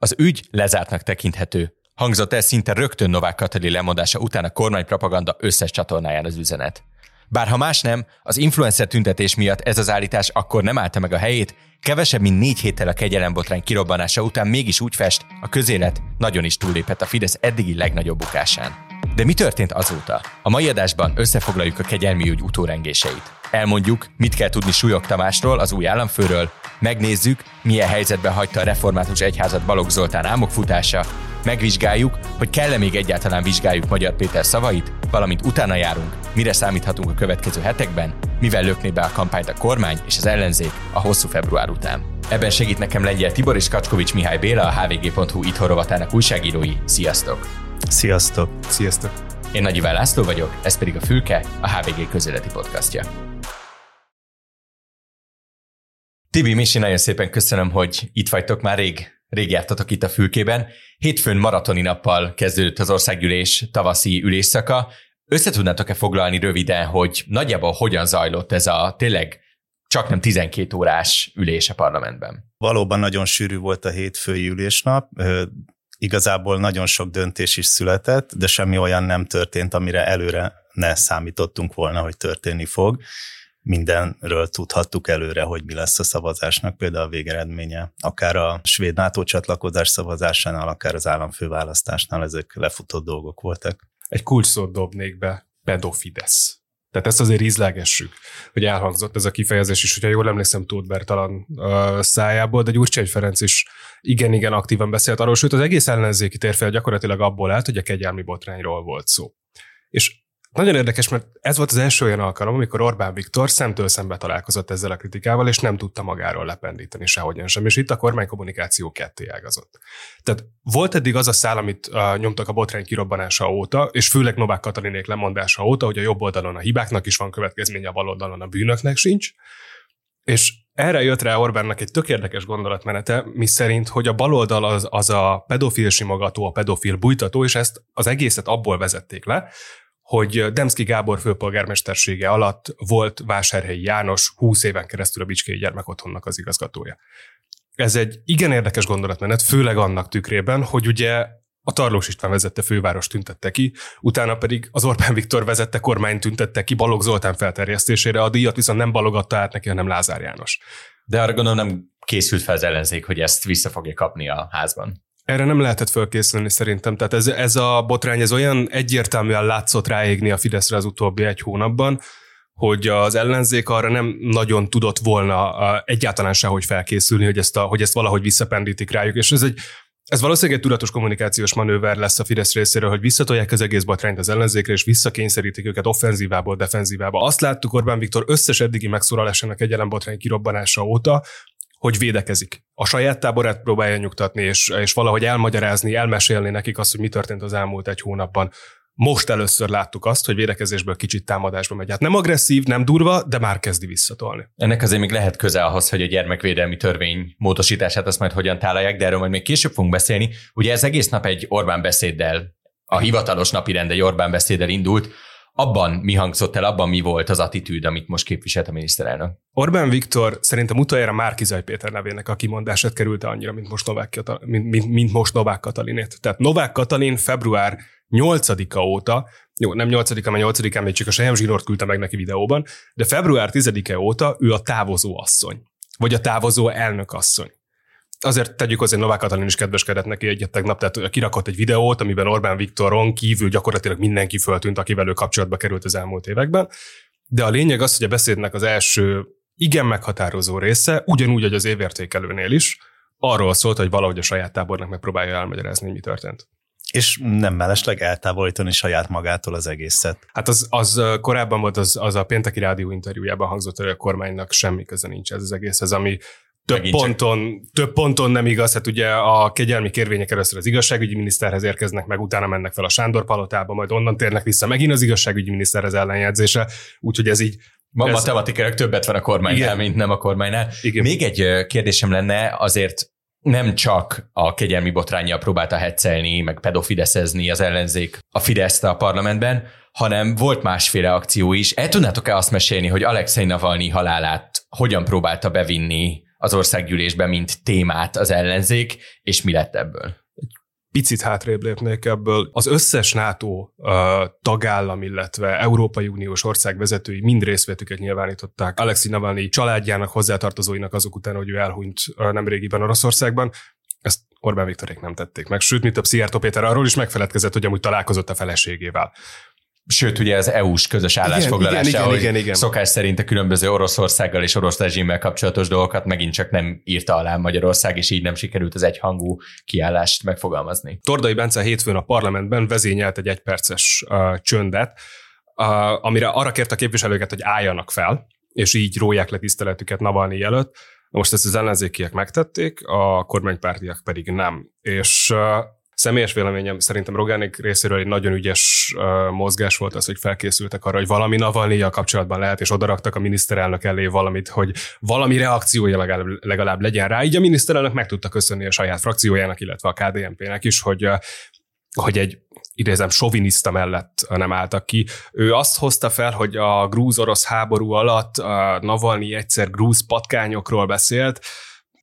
Az ügy lezártnak tekinthető. Hangzott el szinte rögtön Novák Katalin lemondása után a kormánypropaganda összes csatornáján az üzenet. Bár ha más nem, az influencer tüntetés miatt ez az állítás akkor nem állta meg a helyét, kevesebb mint négy héttel a kegyelembotrány kirobbanása után mégis úgy fest, a közélet nagyon is túllépett a Fidesz eddigi legnagyobb bukásán. De mi történt azóta? A mai adásban összefoglaljuk a kegyelmi ügy utórengéseit. Elmondjuk, mit kell tudni Súlyog Tamásról, az új államfőről, megnézzük, milyen helyzetben hagyta a református egyházat Balogh Zoltán álmokfutása, megvizsgáljuk, hogy kell-e még egyáltalán vizsgáljuk Magyar Péter szavait, valamint utána járunk, mire számíthatunk a következő hetekben, mivel lökné be a kampányt a kormány és az ellenzék a hosszú február után. Ebben segít nekem Lengyel Tibor és Kacskovics Mihály Béla, a hvg.hu itthon rovatának újságírói. Sziasztok! Sziasztok! Sziasztok! Én Nagy Iván László vagyok, ez pedig a Fülke, a HVG közéleti podcastja. Tibi, Misi, nagyon szépen köszönöm, hogy itt vagytok, már rég, rég jártatok itt a fülkében. Hétfőn maratoni nappal kezdődött az országgyűlés tavaszi ülésszaka. Összetudnátok-e foglalni röviden, hogy nagyjából hogyan zajlott ez a tényleg csak nem 12 órás ülés a parlamentben? Valóban nagyon sűrű volt a hétfői ülésnap, igazából nagyon sok döntés is született, de semmi olyan nem történt, amire előre ne számítottunk volna, hogy történni fog mindenről tudhattuk előre, hogy mi lesz a szavazásnak, például a végeredménye. Akár a svéd NATO csatlakozás szavazásánál, akár az államfőválasztásnál ezek lefutott dolgok voltak. Egy kulcsszót dobnék be, pedofidesz. Tehát ezt azért ízlegessük, hogy elhangzott ez a kifejezés is, hogyha jól emlékszem Tóth Bertalan uh, szájából, de Gyurcsány Ferenc is igen-igen aktívan beszélt arról, sőt az egész ellenzéki térfél gyakorlatilag abból állt, hogy a kegyelmi botrányról volt szó. És nagyon érdekes, mert ez volt az első olyan alkalom, amikor Orbán Viktor szemtől szembe találkozott ezzel a kritikával, és nem tudta magáról lependíteni sehogyan sem, és itt a kormánykommunikáció ketté ágazott. Tehát volt eddig az a szál, amit uh, nyomtak a botrány kirobbanása óta, és főleg Novák Katalinék lemondása óta, hogy a jobb oldalon a hibáknak is van következménye, a bal oldalon a bűnöknek sincs, és erre jött rá Orbánnak egy tök gondolatmenete, mi szerint, hogy a baloldal az, az a pedofil simogató, a pedofil bújtató, és ezt az egészet abból vezették le, hogy Demszki Gábor főpolgármestersége alatt volt Vásárhelyi János 20 éven keresztül a Bicskei Gyermekotthonnak az igazgatója. Ez egy igen érdekes gondolatmenet, főleg annak tükrében, hogy ugye a Tarlós István vezette főváros tüntette ki, utána pedig az Orbán Viktor vezette kormány tüntette ki Balogh Zoltán felterjesztésére, a díjat viszont nem balogatta át neki, hanem Lázár János. De arra gondolom nem készült fel az ellenzék, hogy ezt vissza fogja kapni a házban. Erre nem lehetett fölkészülni szerintem. Tehát ez, ez a botrány, ez olyan egyértelműen látszott ráégni a Fideszre az utóbbi egy hónapban, hogy az ellenzék arra nem nagyon tudott volna egyáltalán sehogy felkészülni, hogy ezt, a, hogy ezt valahogy visszapendítik rájuk. És ez egy ez valószínűleg egy tudatos kommunikációs manőver lesz a Fidesz részéről, hogy visszatolják az egész botrányt az ellenzékre, és visszakényszerítik őket offenzívából defenzívába. Azt láttuk Orbán Viktor összes eddigi megszólalásának egy botrány kirobbanása óta, hogy védekezik. A saját táborát próbálja nyugtatni, és, és valahogy elmagyarázni, elmesélni nekik azt, hogy mi történt az elmúlt egy hónapban. Most először láttuk azt, hogy védekezésből kicsit támadásba megy. Hát nem agresszív, nem durva, de már kezdi visszatolni. Ennek azért még lehet köze ahhoz, hogy a gyermekvédelmi törvény módosítását azt majd hogyan találják, de erről majd még később fogunk beszélni. Ugye ez egész nap egy Orbán beszéddel, a hivatalos napi rend egy Orbán beszéddel indult, abban mi hangzott el, abban mi volt az attitűd, amit most képviselt a miniszterelnök? Orbán Viktor szerintem utoljára Márkizaj Péter nevének a kimondását kerülte annyira, mint most Novák, Katalin, mint, mint, mint most Novák Katalinét. Tehát Novák Katalin február 8-a óta, jó, nem 8-a, mert 8-án még csak a Sejem Zsinort küldte meg neki videóban, de február 10-e óta ő a távozó asszony, vagy a távozó elnök asszony azért tegyük azért Novák Katalin is kedveskedett neki egyet tegnap, tehát kirakott egy videót, amiben Orbán Viktoron kívül gyakorlatilag mindenki föltűnt, akivel ő kapcsolatba került az elmúlt években. De a lényeg az, hogy a beszédnek az első igen meghatározó része, ugyanúgy, hogy az évértékelőnél is, arról szólt, hogy valahogy a saját tábornak megpróbálja elmagyarázni, hogy mi történt. És nem mellesleg eltávolítani saját magától az egészet. Hát az, az korábban volt, az, az a pénteki rádió interjújában hangzott, hogy a kormánynak semmi köze nincs ez az egész, ez ami több ponton, csak... több ponton nem igaz, hát ugye a kegyelmi kérvények először az igazságügyi miniszterhez érkeznek, meg utána mennek fel a Sándor palotába, majd onnan térnek vissza megint az igazságügyi miniszterhez ellenjegyzése, úgyhogy ez így Ma ez... matematikailag többet van a kormánynál, Igen. mint nem a kormánynál. Igen. Még egy kérdésem lenne, azért nem csak a kegyelmi botrányjal próbálta heccelni, meg pedofideszezni az ellenzék a Fideszt a parlamentben, hanem volt másféle akció is. El tudnátok-e azt mesélni, hogy Alexei Navalnyi halálát hogyan próbálta bevinni az országgyűlésben, mint témát az ellenzék, és mi lett ebből? picit hátrébb lépnék ebből. Az összes NATO uh, tagállam, illetve Európai Uniós ország vezetői mind részvétüket nyilvánították Alexei Navalnyi családjának, hozzátartozóinak azok után, hogy ő elhunyt uh, nemrégiben Oroszországban. Ezt Orbán Viktorék nem tették meg. Sőt, mint a Szijjártó Péter arról is megfeledkezett, hogy amúgy találkozott a feleségével. Sőt, ugye az EU-s közös állásfoglalása, igen, igen, hogy igen, igen. szokás szerint a különböző Oroszországgal és orosz rezsimmel kapcsolatos dolgokat megint csak nem írta alá Magyarország, és így nem sikerült az egyhangú kiállást megfogalmazni. Tordai Bence hétfőn a parlamentben vezényelt egy egyperces uh, csöndet, uh, amire arra kért a képviselőket, hogy álljanak fel, és így róják le tiszteletüket Navalnyi előtt. Most ezt az ellenzékiek megtették, a kormánypártiak pedig nem. És uh, Személyes véleményem szerintem Rogánik részéről egy nagyon ügyes mozgás volt az, hogy felkészültek arra, hogy valami navalny kapcsolatban lehet, és odaraktak a miniszterelnök elé valamit, hogy valami reakciója legalább, legalább legyen rá. Így a miniszterelnök meg tudta köszönni a saját frakciójának, illetve a KDNP-nek is, hogy uh, hogy egy idézem, soviniszta mellett nem álltak ki. Ő azt hozta fel, hogy a grúz-orosz háború alatt a Navalnyi egyszer grúz patkányokról beszélt,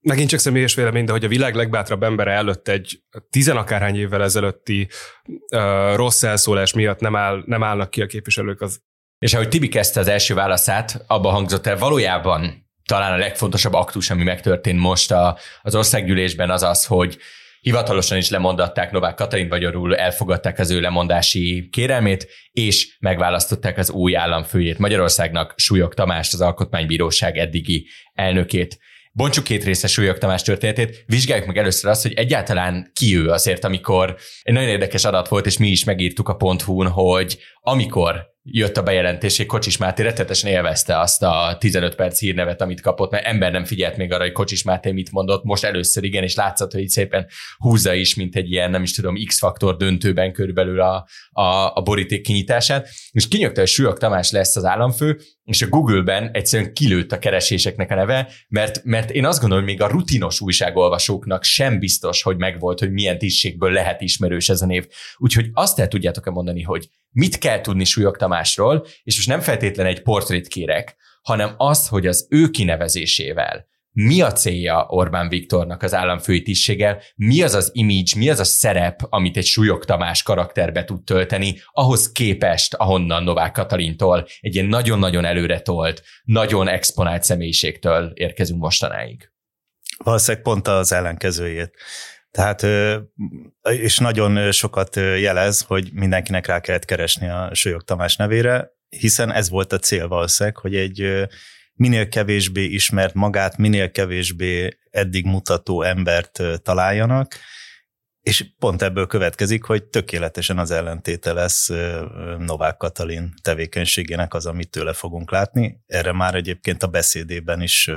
megint csak személyes vélemény, de hogy a világ legbátrabb embere előtt egy tizenakárhány évvel ezelőtti uh, rossz elszólás miatt nem, áll, nem állnak ki a képviselők, az és ahogy Tibi kezdte az első válaszát, abban hangzott el valójában talán a legfontosabb aktus, ami megtörtént most a, az országgyűlésben az az, hogy hivatalosan is lemondatták Novák Katalin, magyarul elfogadták az ő lemondási kérelmét, és megválasztották az új államfőjét. Magyarországnak, Súlyog Tamást, az Alkotmánybíróság eddigi elnökét bontsuk két részes Súlyog Tamás történetét, vizsgáljuk meg először azt, hogy egyáltalán ki ő azért, amikor egy nagyon érdekes adat volt, és mi is megírtuk a pont hogy amikor jött a bejelentés, hogy Kocsis Máté rettetesen élvezte azt a 15 perc hírnevet, amit kapott, mert ember nem figyelt még arra, hogy Kocsis Máté mit mondott, most először igen, és látszott, hogy így szépen húzza is, mint egy ilyen, nem is tudom, X-faktor döntőben körülbelül a, a, a boríték kinyitását, és kinyögte, hogy Sülyog Tamás lesz az államfő, és a Google-ben egyszerűen kilőtt a kereséseknek a neve, mert, mert én azt gondolom, hogy még a rutinos újságolvasóknak sem biztos, hogy megvolt, hogy milyen tisztségből lehet ismerős ez a név. Úgyhogy azt el tudjátok-e mondani, hogy mit kell tudni Súlyog Tamásról, és most nem feltétlen egy portrét kérek, hanem az, hogy az ő kinevezésével mi a célja Orbán Viktornak az államfői tisztséggel, mi az az image, mi az a szerep, amit egy Súlyog Tamás karakterbe tud tölteni, ahhoz képest, ahonnan Novák Katalintól egy ilyen nagyon-nagyon előre tolt, nagyon exponált személyiségtől érkezünk mostanáig. Valószínűleg pont az ellenkezőjét. Tehát, és nagyon sokat jelez, hogy mindenkinek rá kellett keresni a Sőjog Tamás nevére, hiszen ez volt a cél valószínűleg, hogy egy minél kevésbé ismert magát, minél kevésbé eddig mutató embert találjanak, és pont ebből következik, hogy tökéletesen az ellentéte lesz Novák Katalin tevékenységének az, amit tőle fogunk látni. Erre már egyébként a beszédében is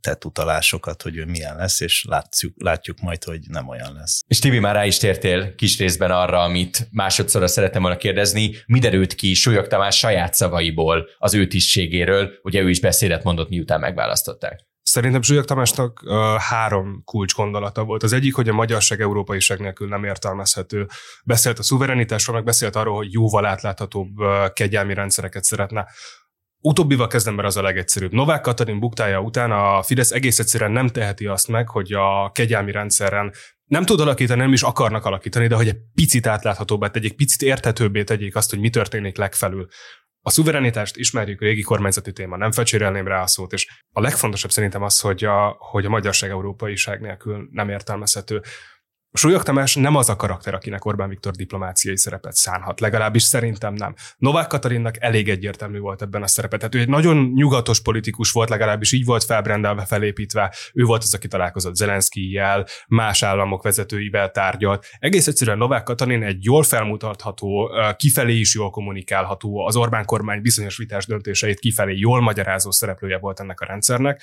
tett utalásokat, hogy ő milyen lesz, és látjuk, látjuk majd, hogy nem olyan lesz. És Tibi, már rá is tértél kis részben arra, amit másodszorra szeretem volna kérdezni. Mi derült ki Súlyog Tamás saját szavaiból az ő tisztségéről? Ugye ő is beszédet mondott, miután megválasztották. Szerintem Zsúlyog Tamásnak uh, három kulcs gondolata volt. Az egyik, hogy a magyarság európaiság nélkül nem értelmezhető. Beszélt a szuverenitásról, meg beszélt arról, hogy jóval átláthatóbb uh, kegyelmi rendszereket szeretne. Utóbbival kezdem, mert az a legegyszerűbb. Novák Katalin buktája után a Fidesz egész egyszerűen nem teheti azt meg, hogy a kegyelmi rendszeren nem tud alakítani, nem is akarnak alakítani, de hogy egy picit átláthatóbbá tegyék, picit érthetőbbé tegyék azt, hogy mi történik legfelül. A szuverenitást ismerjük, régi kormányzati téma, nem fecsérelném rá a szót, és a legfontosabb szerintem az, hogy a, hogy a magyarság európaiság nélkül nem értelmezhető. Súlyog Tamás nem az a karakter, akinek Orbán Viktor diplomáciai szerepet szánhat, legalábbis szerintem nem. Novák Katalinnak elég egyértelmű volt ebben a szerepet. Tehát ő egy nagyon nyugatos politikus volt, legalábbis így volt felbrendelve, felépítve. Ő volt az, aki találkozott Zelenszkijjel, más államok vezetőivel tárgyalt. Egész egyszerűen Novák Katalin egy jól felmutatható, kifelé is jól kommunikálható, az Orbán kormány bizonyos vitás döntéseit kifelé jól magyarázó szereplője volt ennek a rendszernek.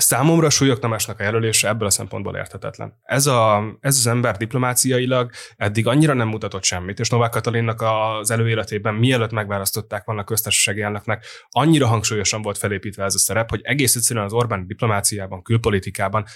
Számomra Súlyog Tamásnak a jelölése ebből a szempontból érthetetlen. Ez, a, ez az ember diplomáciailag eddig annyira nem mutatott semmit, és Novák Katalinnak az előéletében, mielőtt megválasztották volna köztársasági elnöknek, annyira hangsúlyosan volt felépítve ez a szerep, hogy egész egyszerűen az Orbán diplomáciában, külpolitikában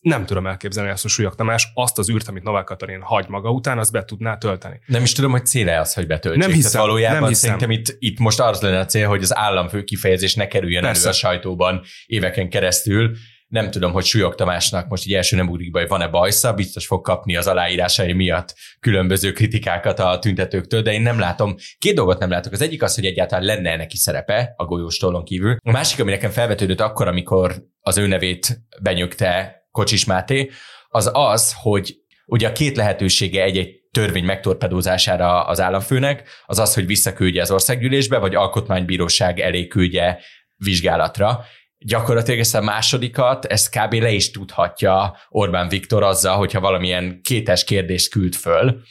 nem tudom elképzelni azt, hogy Súlyog Tamás azt az űrt, amit Novák Katalin hagy maga után, azt be tudná tölteni. Nem is tudom, hogy célja az, hogy betöltsék. Nem hiszem, Tehát valójában nem hiszem. szerintem itt, itt most az lenne a cél, hogy az államfő kifejezés ne kerüljön Persze. elő a sajtóban éveken keresztül. Nem tudom, hogy Súlyog Tamásnak most így első nem ugrik be, hogy van-e bajsza, biztos fog kapni az aláírásai miatt különböző kritikákat a tüntetőktől, de én nem látom, két dolgot nem látok. Az egyik az, hogy egyáltalán lenne neki szerepe a golyóstólon kívül. A másik, ami nekem felvetődött akkor, amikor az ő nevét benyögte Kocsis Máté, az az, hogy ugye a két lehetősége egy-egy törvény megtorpedózására az államfőnek, az az, hogy visszaküldje az országgyűlésbe, vagy alkotmánybíróság elé küldje vizsgálatra. Gyakorlatilag ezt a másodikat, ezt kb. le is tudhatja Orbán Viktor azzal, hogyha valamilyen kétes kérdést küld föl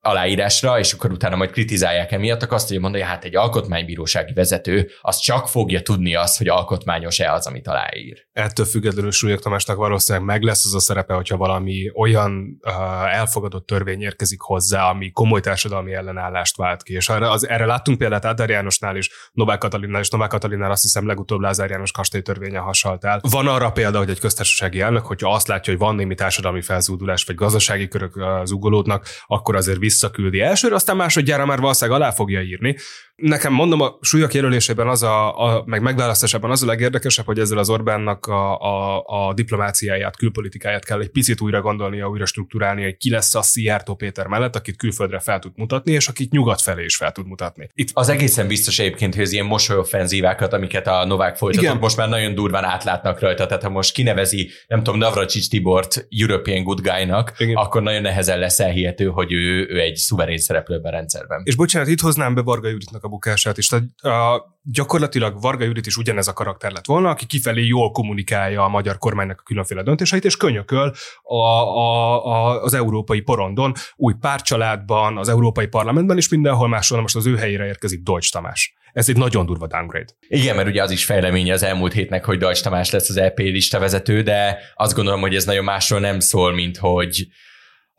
aláírásra, és akkor utána majd kritizálják emiatt, akkor azt tudja mondani, hogy hát egy alkotmánybírósági vezető az csak fogja tudni azt, hogy alkotmányos-e az, amit aláír. Ettől függetlenül Súlyog Tamásnak valószínűleg meg lesz az a szerepe, hogyha valami olyan uh, elfogadott törvény érkezik hozzá, ami komoly társadalmi ellenállást vált ki. És erre, az, erre láttunk példát Ádár Jánosnál is, Novák Katalinnál, és Novák Katalinnál azt hiszem legutóbb Lázár János kastélytörvénye hasalt el. Van arra példa, hogy egy köztársasági elnök, hogyha azt látja, hogy van némi társadalmi felzúdulás, vagy gazdasági körök zugolódnak, akkor azért visszaküldi elsőre, aztán másodjára már valószínűleg alá fogja írni. Nekem mondom, a súlyok jelölésében az a, a meg megválasztásában az a legérdekesebb, hogy ezzel az Orbánnak a, a, a diplomáciáját, külpolitikáját kell egy picit újra gondolnia, újra struktúrálni, hogy ki lesz a Szijjártó Péter mellett, akit külföldre fel tud mutatni, és akit nyugat felé is fel tud mutatni. Itt Az egészen biztos egyébként, hogy az ilyen mosolyoffenzívákat, amiket a Novák folytatott, Igen. most már nagyon durván átlátnak rajta. Tehát ha most kinevezi, nem tudom, Navracsics Tibort European Good Guy-nak, Igen. akkor nagyon nehezen lesz elhihető, hogy ő, ő egy szuverén szereplő ebben a rendszerben. És bocsánat, itt hoznám be Varga Juditnak a bukását is. Tehát, a, gyakorlatilag Varga Judit is ugyanez a karakter lett volna, aki kifelé jól kommunikálja a magyar kormánynak a különféle döntéseit, és könyököl a, a, a, az európai porondon, új pártcsaládban, az európai parlamentben, és mindenhol máshol most az ő helyére érkezik Deutsch Tamás. Ez egy nagyon durva downgrade. Igen, mert ugye az is fejleménye az elmúlt hétnek, hogy Dajcs Tamás lesz az EP lista vezető, de azt gondolom, hogy ez nagyon másról nem szól, mint hogy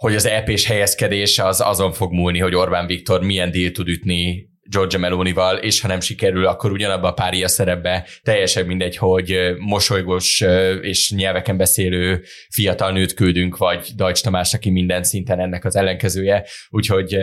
hogy az EP-s helyezkedés az azon fog múlni, hogy Orbán Viktor milyen díl tud ütni Giorgia Melonival, és ha nem sikerül, akkor ugyanabba a pária szerepbe teljesen mindegy, hogy mosolygós és nyelveken beszélő fiatal nőt küldünk, vagy Dajcs Tamás, aki minden szinten ennek az ellenkezője. Úgyhogy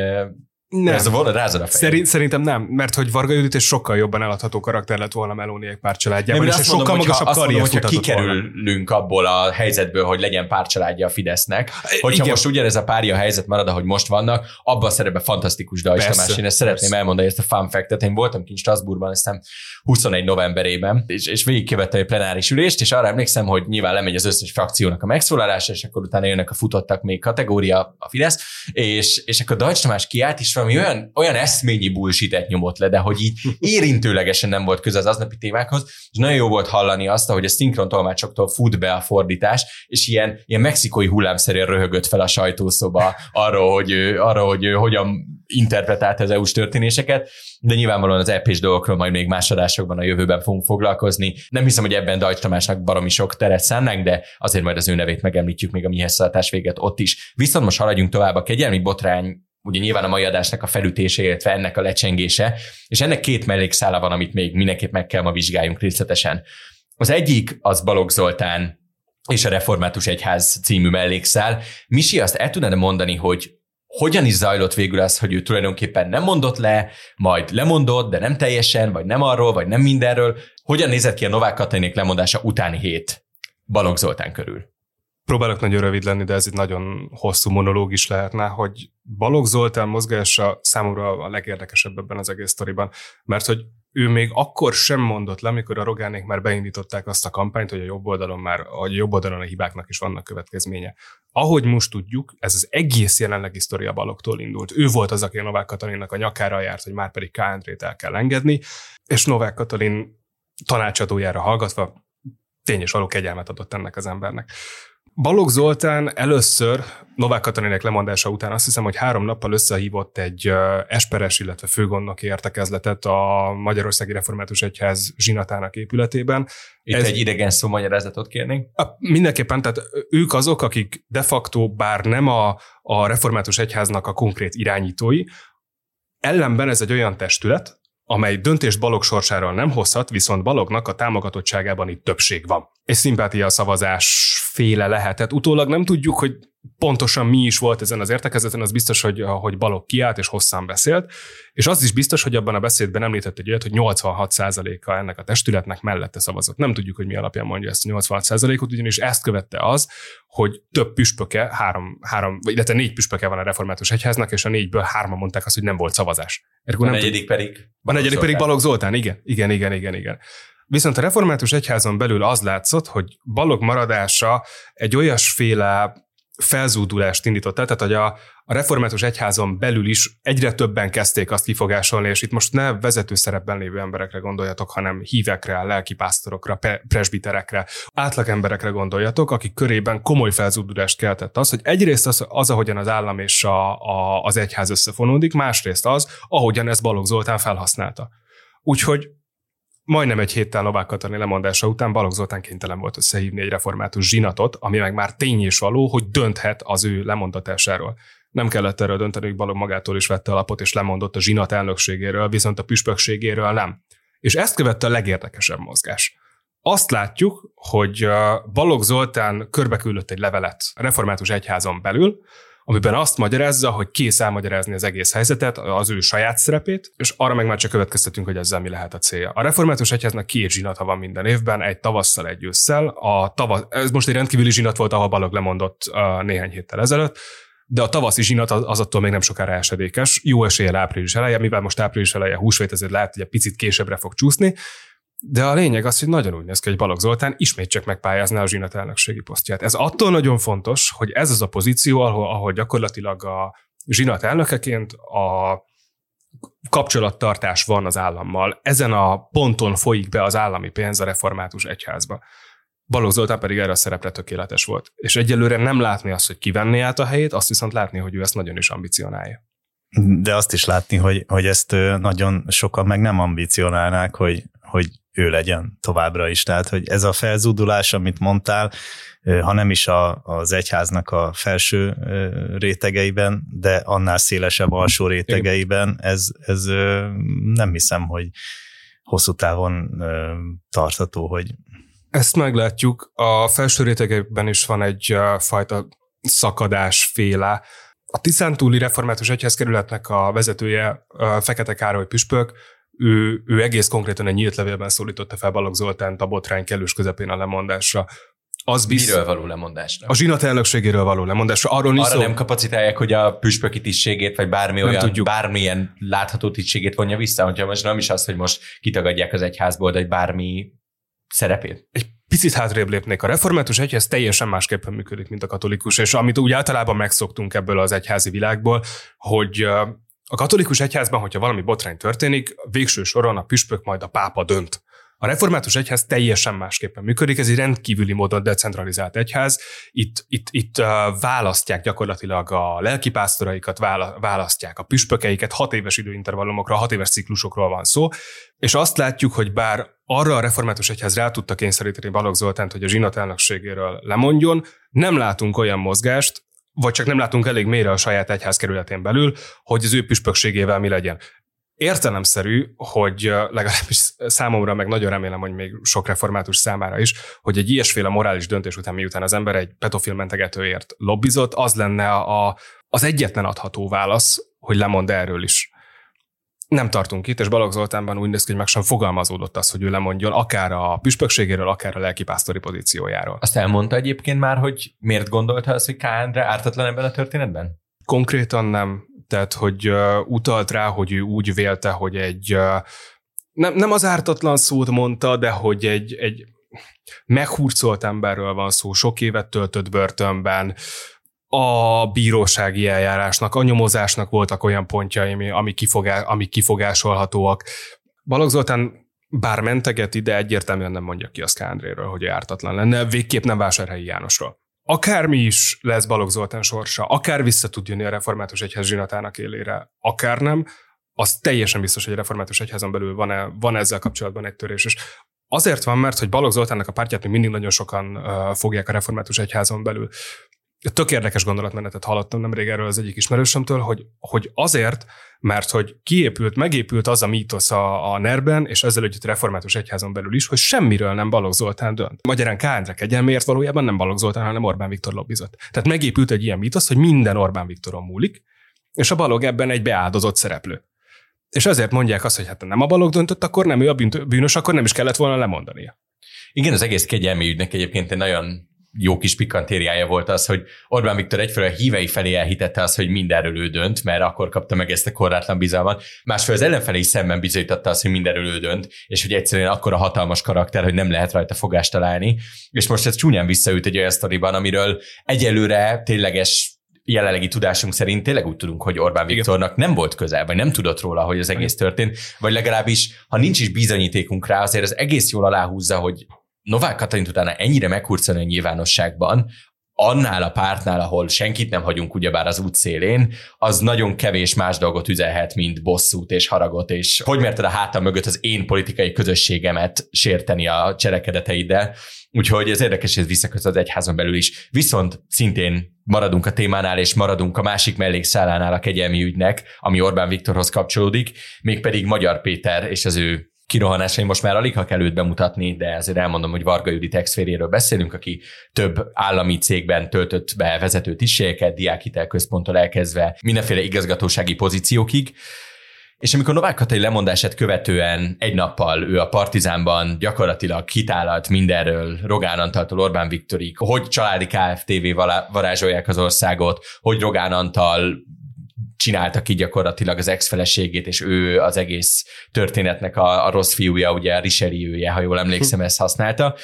Nem. ez a volna rázad a fejed. Szerint, szerintem nem, mert hogy Varga Judit egy sokkal jobban eladható karakter lett volna Melóniek pártcsaládjában, Nem, és azt sokkal mondom, hogyha, magasabb azt mondom, hogyha mutatott volna. kikerülünk abból a helyzetből, hogy legyen párcsaládja a Fidesznek, hogyha Igen. most ugyanez a párja helyzet marad, ahogy most vannak, abban a szerepben fantasztikus Dajs Tamás. Én ezt szeretném persze. elmondani, ezt a fun fact Én voltam kint Strasbourgban, aztán 21 novemberében, és, és végigkövettem egy plenáris ülést, és arra emlékszem, hogy nyilván lemegy az összes frakciónak a megszólalása, és akkor utána jönnek a futottak még kategória a Fidesz, és, és akkor Dajcs Tamás kiállt, és valami olyan, olyan eszményi bullshit nyomott le, de hogy így érintőlegesen nem volt köze az aznapi témákhoz, és nagyon jó volt hallani azt, hogy a szinkron tolmácsoktól fut be a fordítás, és ilyen, ilyen mexikói hullámszerűen röhögött fel a sajtószoba arról, hogy, arról, hogy hogyan interpretálta az EU-s történéseket, de nyilvánvalóan az EP-s dolgokról majd még más adásokban a jövőben fogunk foglalkozni. Nem hiszem, hogy ebben Dajcs Tamásnak baromi sok teret szánnánk, de azért majd az ő nevét megemlítjük még a mihez szalatás véget ott is. Viszont most haladjunk tovább a kegyelmi botrány ugye nyilván a mai adásnak a felütése, illetve ennek a lecsengése, és ennek két mellékszála van, amit még mindenképp meg kell ma vizsgáljunk részletesen. Az egyik az Balogh Zoltán és a Református Egyház című mellékszál. Misi, azt el tudnád mondani, hogy hogyan is zajlott végül az, hogy ő tulajdonképpen nem mondott le, majd lemondott, de nem teljesen, vagy nem arról, vagy nem mindenről. Hogyan nézett ki a Novák Katalinék lemondása utáni hét Balogh Zoltán körül? Próbálok nagyon rövid lenni, de ez egy nagyon hosszú monológ is lehetne, hogy Balogh Zoltán mozgása számomra a legérdekesebb ebben az egész sztoriban, mert hogy ő még akkor sem mondott le, amikor a Rogánék már beindították azt a kampányt, hogy a jobb oldalon már, a jobb oldalon a hibáknak is vannak következménye. Ahogy most tudjuk, ez az egész jelenlegi sztori a Balogtól indult. Ő volt az, aki a Novák Katalinnak a nyakára járt, hogy már pedig K. Andrét el kell engedni, és Novák Katalin tanácsadójára hallgatva tény és való kegyelmet adott ennek az embernek. Balogh Zoltán először Novák Katalinek lemondása után azt hiszem, hogy három nappal összehívott egy esperes, illetve főgondnoki értekezletet a Magyarországi Református Egyház zsinatának épületében. Itt Ez- egy idegen szó magyarázatot kérnénk. Mindenképpen, tehát ők azok, akik de facto, bár nem a, a Református Egyháznak a konkrét irányítói, ellenben ez egy olyan testület, amely döntést Balog sorsáról nem hozhat, viszont Balognak a támogatottságában itt többség van. Egy szimpátia szavazás féle lehetett. Utólag nem tudjuk, hogy pontosan mi is volt ezen az értekezeten, az biztos, hogy, hogy Balog kiállt és hosszan beszélt, és az is biztos, hogy abban a beszédben említett egy olyat, hogy 86%-a ennek a testületnek mellette szavazott. Nem tudjuk, hogy mi alapján mondja ezt a 86%-ot, ugyanis ezt követte az, hogy több püspöke, három, három vagy illetve négy püspöke van a református egyháznak, és a négyből hárman mondták azt, hogy nem volt szavazás. Ergo a negyedik tud... pedig A negyedik pedig Balog Zoltán, igen, igen, igen, igen, igen. Viszont a református egyházon belül az látszott, hogy Balog maradása egy olyasféle felzúdulást indított el, tehát hogy a, a református egyházon belül is egyre többen kezdték azt kifogásolni, és itt most ne vezető szerepben lévő emberekre gondoljatok, hanem hívekre, lelkipásztorokra, presbiterekre, átlagemberekre gondoljatok, akik körében komoly felzúdulást keltett az, hogy egyrészt az, az ahogyan az állam és a, a, az egyház összefonódik, másrészt az, ahogyan ezt Balogh Zoltán felhasználta. Úgyhogy majdnem egy héttel Novák Katalin lemondása után Balogh Zoltán kénytelen volt összehívni egy református zsinatot, ami meg már tény és való, hogy dönthet az ő lemondatásáról. Nem kellett erről dönteni, hogy Balogh magától is vette alapot, és lemondott a zsinat elnökségéről, viszont a püspökségéről nem. És ezt követte a legérdekesebb mozgás. Azt látjuk, hogy Balogh Zoltán körbeküldött egy levelet református egyházon belül, amiben azt magyarázza, hogy kész elmagyarázni az egész helyzetet, az ő saját szerepét, és arra meg már csak következtetünk, hogy ezzel mi lehet a célja. A református egyháznak két zsinata van minden évben, egy tavasszal, egy ősszel. A tavasz, ez most egy rendkívüli zsinat volt, ahol Balog lemondott néhány héttel ezelőtt, de a tavaszi zsinat az attól még nem sokára esedékes. Jó eséllyel április eleje, mivel most április eleje húsvét, ezért lehet, hogy egy picit későbbre fog csúszni, de a lényeg az, hogy nagyon úgy néz ki, hogy Balogh Zoltán ismét csak megpályázná a zsinat elnökségi posztját. Ez attól nagyon fontos, hogy ez az a pozíció, ahol, ahol gyakorlatilag a zsinat elnökeként a kapcsolattartás van az állammal. Ezen a ponton folyik be az állami pénz a református egyházba. Balogh Zoltán pedig erre a szerepre tökéletes volt. És egyelőre nem látni azt, hogy kivenné át a helyét, azt viszont látni, hogy ő ezt nagyon is ambicionálja. De azt is látni, hogy, hogy ezt nagyon sokan meg nem ambicionálnák, hogy, hogy ő legyen továbbra is. Tehát, hogy ez a felzúdulás, amit mondtál, ha nem is a, az egyháznak a felső rétegeiben, de annál szélesebb alsó rétegeiben, ez, ez nem hiszem, hogy hosszú távon tartható, hogy ezt meglátjuk. A felső rétegekben is van egy fajta szakadás féle. A Tiszántúli Református Egyházkerületnek a vezetője, Fekete Károly Püspök, ő, ő egész konkrétan egy nyílt levélben szólította fel Balogh Zoltánt a botrány kellős közepén a lemondásra. Az bizt... Miről való lemondásra? A zsinat elnökségéről való lemondásra. Arról Arra szó... nem kapacitálják, hogy a püspöki tisztségét, vagy bármi olyan, tudjuk. bármilyen látható tisztségét vonja vissza, hogyha most nem is az, hogy most kitagadják az egyházból, egy bármi szerepét. Egy picit hátrébb lépnék. A református egyház teljesen másképpen működik, mint a katolikus, és amit úgy általában megszoktunk ebből az egyházi világból, hogy a katolikus egyházban, hogyha valami botrány történik, végső soron a püspök majd a pápa dönt. A református egyház teljesen másképpen működik, ez egy rendkívüli módon decentralizált egyház. Itt, itt, itt választják gyakorlatilag a lelkipásztoraikat, választják a püspökeiket, hat éves időintervallumokra, hat éves ciklusokról van szó, és azt látjuk, hogy bár arra a református egyház rá tudta kényszeríteni Balogh Zoltánt, hogy a zsinat elnökségéről lemondjon, nem látunk olyan mozgást, vagy csak nem látunk elég mélyre a saját egyház kerületén belül, hogy az ő püspökségével mi legyen. Értelemszerű, hogy legalábbis számomra, meg nagyon remélem, hogy még sok református számára is, hogy egy ilyesféle morális döntés után, miután az ember egy pedofil mentegetőért lobbizott, az lenne a, az egyetlen adható válasz, hogy lemond erről is nem tartunk itt, és Balogh Zoltánban úgy néz ki, hogy meg sem fogalmazódott az, hogy ő lemondjon akár a püspökségéről, akár a lelkipásztori pozíciójáról. Azt elmondta egyébként már, hogy miért gondolta az, hogy K. Endre ártatlan ebben a történetben? Konkrétan nem. Tehát, hogy uh, utalt rá, hogy ő úgy vélte, hogy egy uh, nem, nem az ártatlan szót mondta, de hogy egy, egy meghurcolt emberről van szó, sok évet töltött börtönben, a bírósági eljárásnak, a nyomozásnak voltak olyan pontjai, ami, kifogá, ami kifogásolhatóak. Balogh Zoltán bár mentegeti, de egyértelműen nem mondja ki a Szkándréről, hogy ártatlan lenne, végképp nem Vásárhelyi Jánosról. Akármi is lesz Balogh Zoltán sorsa, akár vissza tud jönni a református egyház zsinatának élére, akár nem, az teljesen biztos, hogy a református egyházon belül van, van ezzel kapcsolatban egy törés. És azért van, mert hogy Balogh Zoltánnak a pártját még mindig nagyon sokan uh, fogják a református egyházon belül tök érdekes gondolatmenetet hallottam nemrég erről az egyik ismerősömtől, hogy, hogy azért, mert hogy kiépült, megépült az a mítosz a, a NER-ben, és ezzel együtt református egyházon belül is, hogy semmiről nem Balogh Zoltán dönt. Magyarán K. kegyelméért valójában nem Balogh Zoltán, hanem Orbán Viktor lobbizott. Tehát megépült egy ilyen mítosz, hogy minden Orbán Viktoron múlik, és a Balog ebben egy beáldozott szereplő. És ezért mondják azt, hogy hát nem a Balog döntött, akkor nem ő a bűnös, akkor nem is kellett volna lemondania. Igen, az egész kegyelmi ügynek egyébként egy nagyon jó kis pikantériája volt az, hogy Orbán Viktor egyfelől a hívei felé elhitette az, hogy mindenről ő dönt, mert akkor kapta meg ezt a korlátlan bizalmat. Másfél az ellenfelé is szemben bizonyította azt, hogy mindenről ő dönt, és hogy egyszerűen akkor a hatalmas karakter, hogy nem lehet rajta fogást találni. És most ez csúnyán visszaüt egy olyan sztoriban, amiről egyelőre tényleges jelenlegi tudásunk szerint tényleg úgy tudunk, hogy Orbán Viktornak nem volt közel, vagy nem tudott róla, hogy az egész történt, vagy legalábbis, ha nincs is bizonyítékunk rá, azért az egész jól aláhúzza, hogy Novák Katalin utána ennyire meghurcolni a nyilvánosságban, annál a pártnál, ahol senkit nem hagyunk ugyebár az út szélén, az nagyon kevés más dolgot üzelhet, mint bosszút és haragot, és hogy merted a hátam mögött az én politikai közösségemet sérteni a cselekedeteiddel. Úgyhogy ez érdekes, ez visszaköz az egyházon belül is. Viszont szintén maradunk a témánál, és maradunk a másik mellékszálánál a kegyelmi ügynek, ami Orbán Viktorhoz kapcsolódik, mégpedig Magyar Péter és az ő kirohanásai most már alig ha kell őt bemutatni, de azért elmondom, hogy Varga Judit exféréről beszélünk, aki több állami cégben töltött be vezető tisztségeket, diákhitelközponttól elkezdve mindenféle igazgatósági pozíciókig. És amikor Novák Katai lemondását követően egy nappal ő a Partizánban gyakorlatilag hitálalt mindenről, Rogán Antaltól Orbán Viktorig, hogy családi KFTV varázsolják az országot, hogy Rogán Antal csinálta ki gyakorlatilag az ex-feleségét, és ő az egész történetnek a, a rossz fiúja, ugye a Richelieu-je, ha jól emlékszem, ezt használta.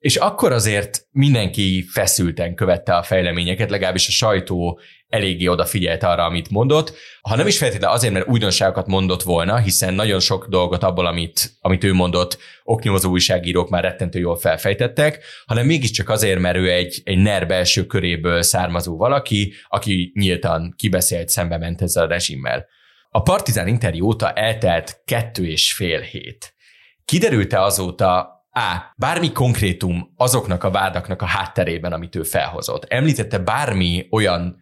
És akkor azért mindenki feszülten követte a fejleményeket, legalábbis a sajtó eléggé odafigyelt arra, amit mondott. Ha nem is feltétlenül azért, mert újdonságokat mondott volna, hiszen nagyon sok dolgot abból, amit, amit ő mondott, oknyomozó újságírók már rettentő jól felfejtettek, hanem mégiscsak azért, mert ő egy, egy NER belső köréből származó valaki, aki nyíltan kibeszélt szembe ment ezzel a rezsimmel. A Partizán interjú óta eltelt kettő és fél hét. Kiderült-e azóta, a. Bármi konkrétum azoknak a vádaknak a hátterében, amit ő felhozott. Említette bármi olyan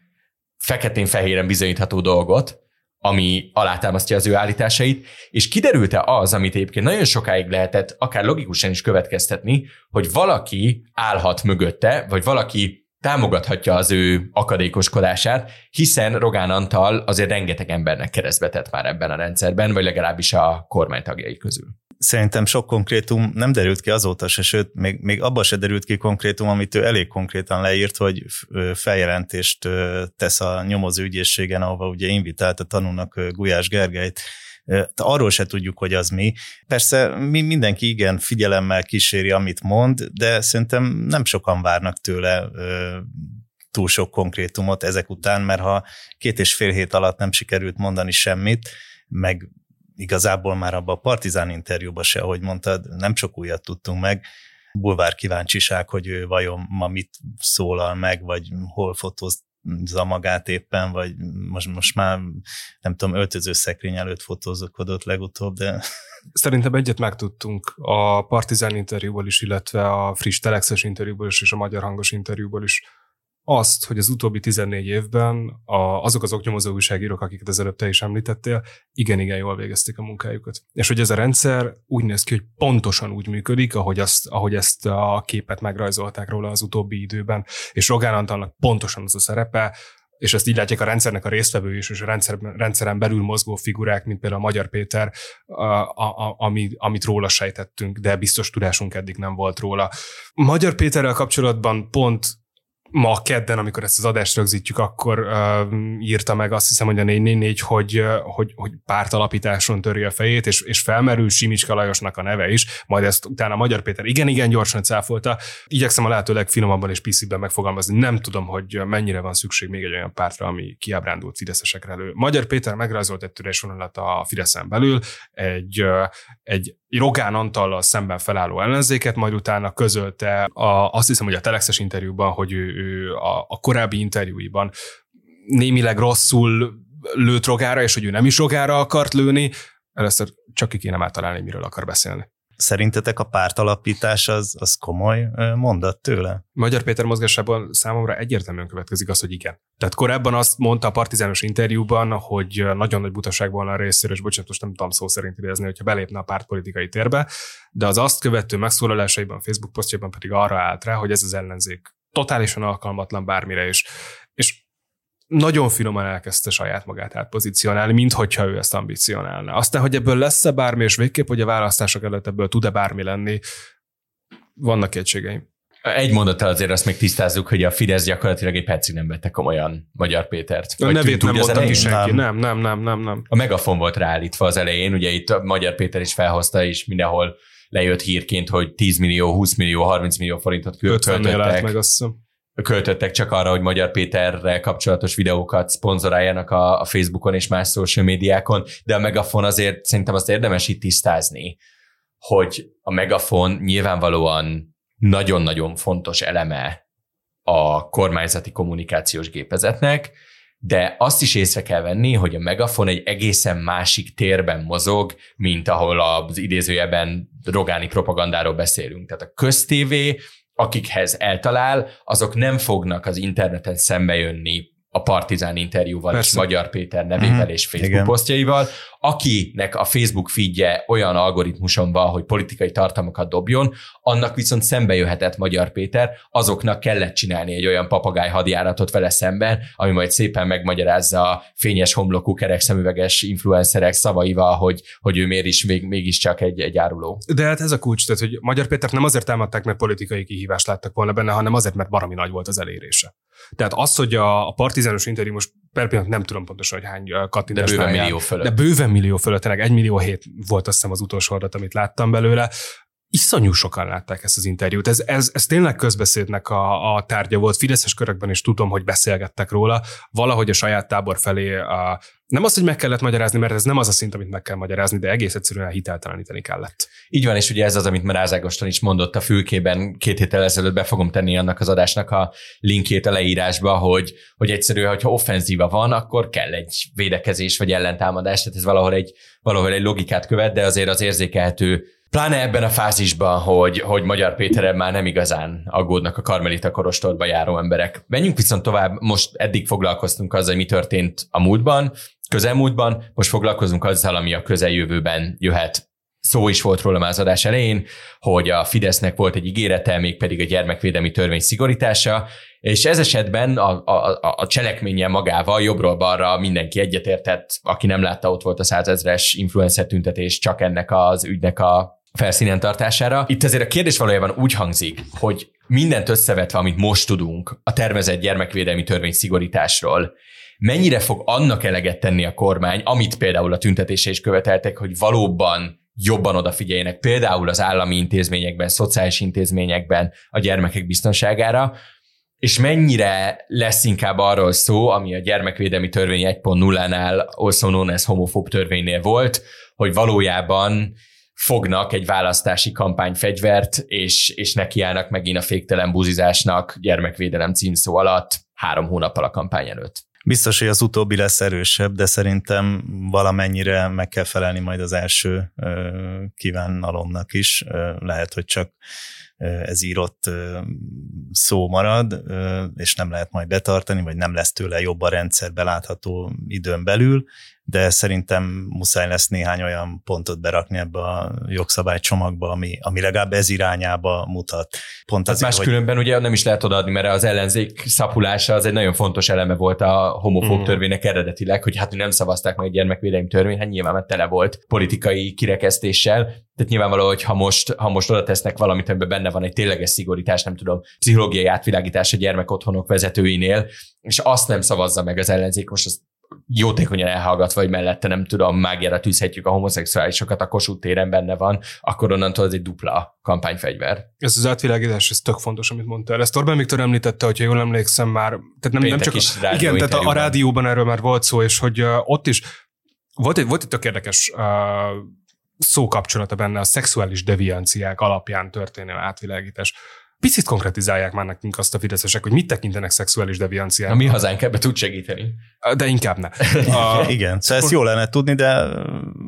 feketén-fehéren bizonyítható dolgot, ami alátámasztja az ő állításait, és kiderült-e az, amit egyébként nagyon sokáig lehetett akár logikusan is következtetni, hogy valaki állhat mögötte, vagy valaki támogathatja az ő akadékoskodását, hiszen Rogán Antal azért rengeteg embernek keresztbe tett már ebben a rendszerben, vagy legalábbis a kormánytagjai közül. Szerintem sok konkrétum nem derült ki azóta se, sőt, még, még abba se derült ki konkrétum, amit ő elég konkrétan leírt, hogy feljelentést tesz a nyomozó ügyészségen, ahova ugye invitálta tanulnak Gulyás Gergelyt, arról se tudjuk, hogy az mi. Persze mi mindenki igen figyelemmel kíséri, amit mond, de szerintem nem sokan várnak tőle túl sok konkrétumot ezek után, mert ha két és fél hét alatt nem sikerült mondani semmit, meg igazából már abban a Partizán interjúban se, ahogy mondtad, nem csak újat tudtunk meg, bulvár kíváncsiság, hogy ő vajon ma mit szólal meg, vagy hol fotózza magát éppen, vagy most, most már nem tudom, öltöző szekrény előtt fotózkodott legutóbb, de... Szerintem egyet megtudtunk a Partizán interjúból is, illetve a friss Telexes interjúból is, és a Magyar Hangos interjúból is azt, hogy az utóbbi 14 évben a, azok az oknyomozó újságírók, akiket az előbb te is említettél, igen-igen jól végezték a munkájukat. És hogy ez a rendszer úgy néz ki, hogy pontosan úgy működik, ahogy, azt, ahogy ezt a képet megrajzolták róla az utóbbi időben, és Rogán Antalnak pontosan az a szerepe, és ezt így látják a rendszernek a résztvevő is, és a rendszer, rendszeren belül mozgó figurák, mint például a Magyar Péter, a, a, ami, amit róla sejtettünk, de biztos tudásunk eddig nem volt róla. Magyar Péterrel kapcsolatban pont ma kedden, amikor ezt az adást rögzítjük, akkor uh, írta meg azt hiszem, hogy a 444, hogy, hogy, hogy pártalapításon töri a fejét, és, és felmerül Simicska Lajosnak a neve is, majd ezt utána Magyar Péter igen-igen gyorsan cáfolta. Igyekszem a lehető legfinomabban és piszibben megfogalmazni. Nem tudom, hogy mennyire van szükség még egy olyan pártra, ami kiábrándult fideszesekre elő. Magyar Péter megrajzolt egy törésvonalat a Fideszen belül, egy, egy Rogán Antallal szemben felálló ellenzéket, majd utána közölte a, azt hiszem, hogy a Telexes interjúban, hogy ő, ő a, a korábbi interjúiban némileg rosszul lőtt rogára, és hogy ő nem is rogára akart lőni, először csak ki kéne már találni, miről akar beszélni. Szerintetek a pártalapítás az, az komoly mondat tőle? Magyar Péter mozgásában számomra egyértelműen következik az, hogy igen. Tehát korábban azt mondta a partizános interjúban, hogy nagyon nagy butaság volna a részéről, és bocsánat, most nem tudom szó szerint idézni, hogyha belépne a pártpolitikai térbe, de az azt követő megszólalásaiban, Facebook posztjában pedig arra állt rá, hogy ez az ellenzék totálisan alkalmatlan bármire is. És nagyon finoman elkezdte saját magát átpozícionálni, mint hogyha ő ezt ambicionálna. Aztán, hogy ebből lesz-e bármi, és végképp, hogy a választások előtt ebből tud-e bármi lenni, vannak kétségeim. Egy mondattal azért azt még tisztázzuk, hogy a Fidesz gyakorlatilag egy percig nem vette komolyan Magyar Pétert. A nevét nem mondta ki senki. Nem, nem, nem, nem, nem. A megafon volt ráállítva az elején, ugye itt a Magyar Péter is felhozta, és mindenhol lejött hírként, hogy 10 millió, 20 millió, 30 millió forintot költöttek. meg azt hiszem költöttek csak arra, hogy Magyar Péterrel kapcsolatos videókat szponzoráljanak a, a Facebookon és más social médiákon, de a Megafon azért szerintem azt érdemes itt tisztázni, hogy a Megafon nyilvánvalóan nagyon-nagyon fontos eleme a kormányzati kommunikációs gépezetnek, de azt is észre kell venni, hogy a Megafon egy egészen másik térben mozog, mint ahol az idézőjeben rogáni propagandáról beszélünk. Tehát a köztévé akikhez eltalál, azok nem fognak az interneten szembejönni a Partizán interjúval Persze. és Magyar Péter nevével mm, és Facebook igen. posztjaival, akinek a Facebook feedje olyan algoritmuson van, hogy politikai tartalmakat dobjon, annak viszont szembe jöhetett Magyar Péter, azoknak kellett csinálni egy olyan papagáj hadjáratot vele szemben, ami majd szépen megmagyarázza a fényes homlokú kerekszemüveges influencerek szavaival, hogy, hogy ő miért is még, mégiscsak egy, egy áruló. De hát ez a kulcs, tehát hogy Magyar Péter nem azért támadták, mert politikai kihívást láttak volna benne, hanem azért, mert baromi nagy volt az elérése. Tehát az, hogy a, a partizános interjú most per pillanat nem tudom pontosan, hogy hány kattintás. De bőven millió fölött. De bőven millió fölött, tényleg egy millió hét volt azt hiszem az utolsó adat, amit láttam belőle iszonyú sokan látták ezt az interjút. Ez, ez, ez tényleg közbeszédnek a, a tárgya volt. Fideszes körökben is tudom, hogy beszélgettek róla. Valahogy a saját tábor felé a, nem az, hogy meg kellett magyarázni, mert ez nem az a szint, amit meg kell magyarázni, de egész egyszerűen hitelteleníteni kellett. Így van, és ugye ez az, amit már Ágoston is mondott a fülkében két héttel ezelőtt, be fogom tenni annak az adásnak a linkjét a leírásba, hogy, hogy egyszerűen, hogyha offenzíva van, akkor kell egy védekezés vagy ellentámadás, tehát ez valahol egy, valahol egy logikát követ, de azért az érzékelhető Pláne ebben a fázisban, hogy, hogy Magyar Péterem már nem igazán aggódnak a Karmelita korostorba járó emberek. Menjünk viszont tovább, most eddig foglalkoztunk azzal, hogy mi történt a múltban, közelmúltban, most foglalkozunk azzal, ami a közeljövőben jöhet. Szó is volt róla már az adás elején, hogy a Fidesznek volt egy ígérete, mégpedig a gyermekvédelmi törvény szigorítása, és ez esetben a, a, a cselekménye magával jobbról-balra mindenki egyetértett, aki nem látta, ott volt a százezres influencer tüntetés csak ennek az ügynek a felszínen tartására. Itt azért a kérdés valójában úgy hangzik, hogy mindent összevetve, amit most tudunk a tervezett gyermekvédelmi törvény szigorításról, mennyire fog annak eleget tenni a kormány, amit például a tüntetése is követeltek, hogy valóban jobban odafigyeljenek például az állami intézményekben, szociális intézményekben a gyermekek biztonságára, és mennyire lesz inkább arról szó, ami a gyermekvédelmi törvény 1.0-nál, also known as homofób törvénynél volt, hogy valójában fognak egy választási kampányfegyvert, és, és nekiállnak megint a féktelen buzizásnak gyermekvédelem címszó alatt három hónappal a kampány előtt. Biztos, hogy az utóbbi lesz erősebb, de szerintem valamennyire meg kell felelni majd az első kívánalomnak is. Lehet, hogy csak ez írott szó marad, és nem lehet majd betartani, vagy nem lesz tőle jobb a rendszer belátható időn belül, de szerintem muszáj lesz néhány olyan pontot berakni ebbe a jogszabálycsomagba, ami, ami legalább ez irányába mutat. Pont hát azért, máskülönben hogy... ugye nem is lehet odaadni, mert az ellenzék szapulása az egy nagyon fontos eleme volt a homofób mm. törvénynek eredetileg, hogy hát nem szavazták meg a gyermekvédelmi törvény, hát nyilván mert tele volt politikai kirekesztéssel, tehát nyilvánvaló, hogy ha most, ha most oda tesznek valamit, amiben benne van egy tényleges szigorítás, nem tudom, pszichológiai átvilágítás a gyermekotthonok vezetőinél, és azt nem szavazza meg az ellenzék, most azt jótékonyan elhallgatva, vagy mellette nem tudom, mágiára tűzhetjük a homoszexuálisokat, a Kossuth téren benne van, akkor onnantól ez egy dupla kampányfegyver. Ez az átvilágítás, ez tök fontos, amit mondtál. Ezt Orbán Viktor említette, hogyha jól emlékszem már, tehát nem, nem csak, is igen, tehát a, a rádióban erről már volt szó, és hogy uh, ott is volt egy, volt egy tök érdekes uh, szókapcsolata benne a szexuális devianciák alapján történő átvilágítás. Picit konkretizálják már nekünk azt a fideszesek, hogy mit tekintenek szexuális devianciának. A mi hazánk ebbe tud segíteni. De inkább ne. A, Igen, szóval ezt jó lenne tudni, de...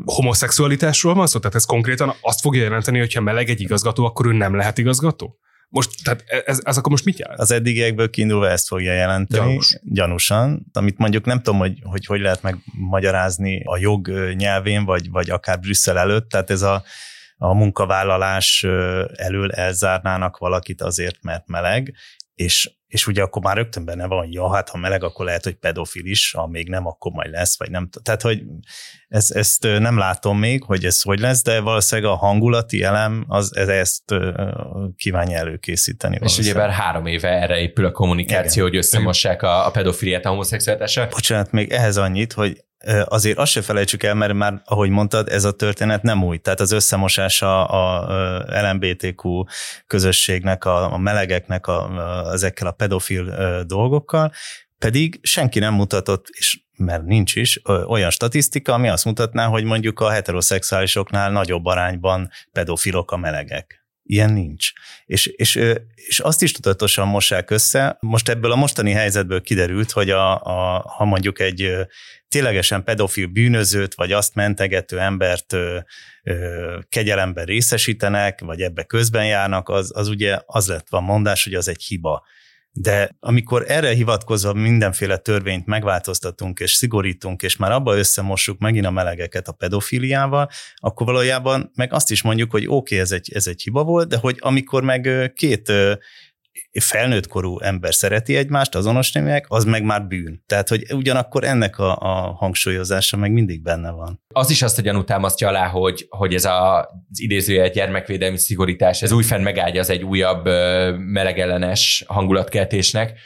Homoszexualitásról van szó? Tehát ez konkrétan azt fogja jelenteni, hogyha meleg egy igazgató, akkor ő nem lehet igazgató? Most, tehát ez, ez akkor most mit jelent? Az eddigiekből kiindulva ezt fogja jelenteni, Gyanús. gyanúsan, amit mondjuk nem tudom, hogy, hogy hogy lehet megmagyarázni a jog nyelvén, vagy, vagy akár Brüsszel előtt, tehát ez a, a munkavállalás elől elzárnának valakit azért, mert meleg, és, és ugye akkor már rögtön benne van, hogy ja, hát ha meleg, akkor lehet, hogy pedofil is, ha még nem, akkor majd lesz, vagy nem. Tehát, hogy ez, ezt nem látom még, hogy ez hogy lesz, de valószínűleg a hangulati elem az ez, ezt kívánja előkészíteni. És ugye bár három éve erre épül a kommunikáció, Igen. hogy összemossák a, a pedofiliát a homoszexualitással. Bocsánat, még ehhez annyit, hogy azért azt se felejtsük el, mert már, ahogy mondtad, ez a történet nem új. Tehát az összemosása a LMBTQ közösségnek, a, melegeknek a, ezekkel a pedofil dolgokkal, pedig senki nem mutatott, és mert nincs is, olyan statisztika, ami azt mutatná, hogy mondjuk a heteroszexuálisoknál nagyobb arányban pedofilok a melegek. Ilyen nincs. És, és, és azt is tudatosan mossák össze. Most ebből a mostani helyzetből kiderült, hogy a, a, ha mondjuk egy ténylegesen pedofil bűnözőt, vagy azt mentegető embert ö, ö, kegyelemben részesítenek, vagy ebbe közben járnak, az, az ugye az lett van mondás, hogy az egy hiba. De amikor erre hivatkozva mindenféle törvényt megváltoztatunk és szigorítunk, és már abba összemossuk megint a melegeket a pedofiliával, akkor valójában meg azt is mondjuk, hogy oké, okay, ez egy, ez egy hiba volt, de hogy amikor meg két felnőtt korú ember szereti egymást, azonos neműek, az meg már bűn. Tehát, hogy ugyanakkor ennek a, a hangsúlyozása meg mindig benne van. Az is azt a gyanút támasztja alá, hogy, hogy ez a, az idézője gyermekvédelmi szigorítás, ez újfent az egy újabb melegellenes hangulatkeltésnek,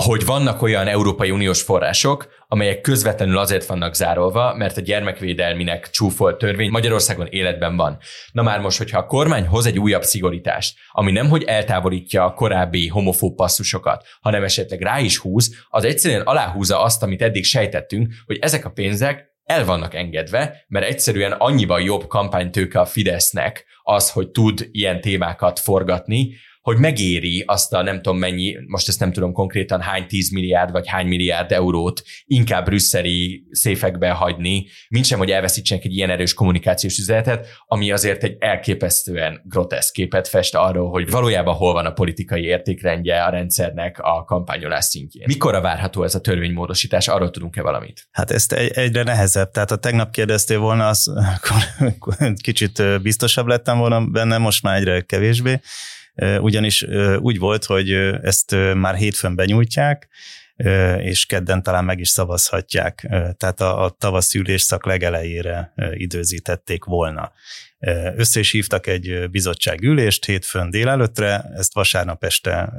hogy vannak olyan Európai Uniós források, amelyek közvetlenül azért vannak zárolva, mert a gyermekvédelminek csúfolt törvény Magyarországon életben van. Na már most, hogyha a kormány hoz egy újabb szigorítást, ami nem hogy eltávolítja a korábbi homofób passzusokat, hanem esetleg rá is húz, az egyszerűen aláhúzza azt, amit eddig sejtettünk, hogy ezek a pénzek el vannak engedve, mert egyszerűen annyiban jobb kampánytőke a Fidesznek az, hogy tud ilyen témákat forgatni, hogy megéri azt a nem tudom mennyi, most ezt nem tudom konkrétan hány tíz milliárd vagy hány milliárd eurót inkább brüsszeli széfekbe hagyni, mint sem, hogy elveszítsenek egy ilyen erős kommunikációs üzenetet, ami azért egy elképesztően groteszk képet fest arról, hogy valójában hol van a politikai értékrendje a rendszernek a kampányolás szintjén. Mikor várható ez a törvénymódosítás? Arról tudunk-e valamit? Hát ezt egy, egyre nehezebb. Tehát ha tegnap kérdeztél volna, az kicsit biztosabb lettem volna benne, most már egyre kevésbé ugyanis úgy volt, hogy ezt már hétfőn benyújtják, és kedden talán meg is szavazhatják. Tehát a, a tavaszi ülésszak legelejére időzítették volna. Össze is hívtak egy bizottságülést hétfőn délelőttre, ezt vasárnap este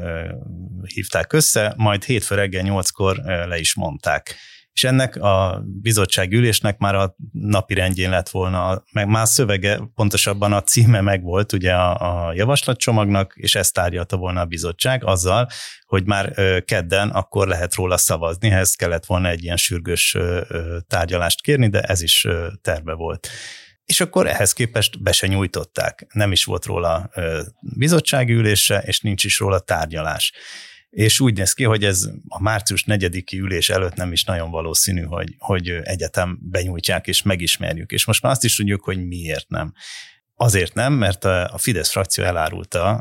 hívták össze, majd hétfő reggel nyolckor le is mondták és ennek a bizottságülésnek már a napi rendjén lett volna, meg már szövege, pontosabban a címe megvolt ugye a, a javaslatcsomagnak, és ezt tárgyalta volna a bizottság azzal, hogy már kedden akkor lehet róla szavazni, ehhez kellett volna egy ilyen sürgős tárgyalást kérni, de ez is terve volt. És akkor ehhez képest be se nyújtották. Nem is volt róla bizottságülése, és nincs is róla tárgyalás és úgy néz ki, hogy ez a március 4 ülés előtt nem is nagyon valószínű, hogy, hogy egyetem benyújtják és megismerjük. És most már azt is tudjuk, hogy miért nem. Azért nem, mert a Fidesz frakció elárulta,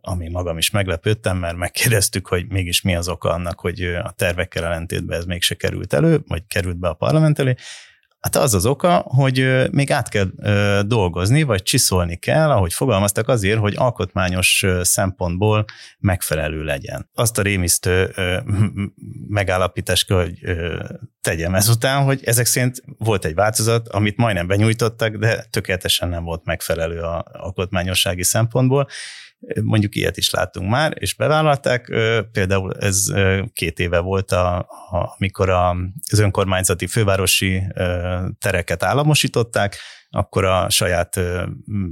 ami magam is meglepődtem, mert megkérdeztük, hogy mégis mi az oka annak, hogy a tervekkel ellentétben ez mégse került elő, vagy került be a parlament elé, Hát az az oka, hogy még át kell dolgozni, vagy csiszolni kell, ahogy fogalmaztak azért, hogy alkotmányos szempontból megfelelő legyen. Azt a rémisztő megállapítást kell, hogy tegyem ezután, hogy ezek szerint volt egy változat, amit majdnem benyújtottak, de tökéletesen nem volt megfelelő a alkotmányossági szempontból, Mondjuk ilyet is láttunk már, és bevállalták. Például ez két éve volt, a, a, amikor az önkormányzati fővárosi tereket államosították, akkor a saját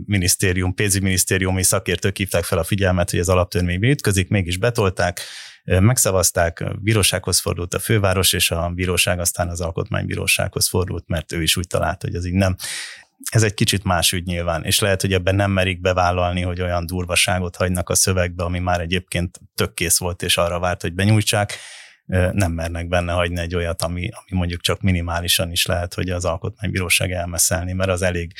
minisztérium, pénzügyminisztériumi szakértők hívták fel a figyelmet, hogy az alaptörvénybe ütközik, mégis betolták, megszavazták, bírósághoz fordult a főváros, és a bíróság aztán az alkotmánybírósághoz fordult, mert ő is úgy találta, hogy ez így nem ez egy kicsit más ügy nyilván, és lehet, hogy ebben nem merik bevállalni, hogy olyan durvaságot hagynak a szövegbe, ami már egyébként tök kész volt, és arra várt, hogy benyújtsák, nem mernek benne hagyni egy olyat, ami, ami mondjuk csak minimálisan is lehet, hogy az alkotmánybíróság elmeszelni, mert az elég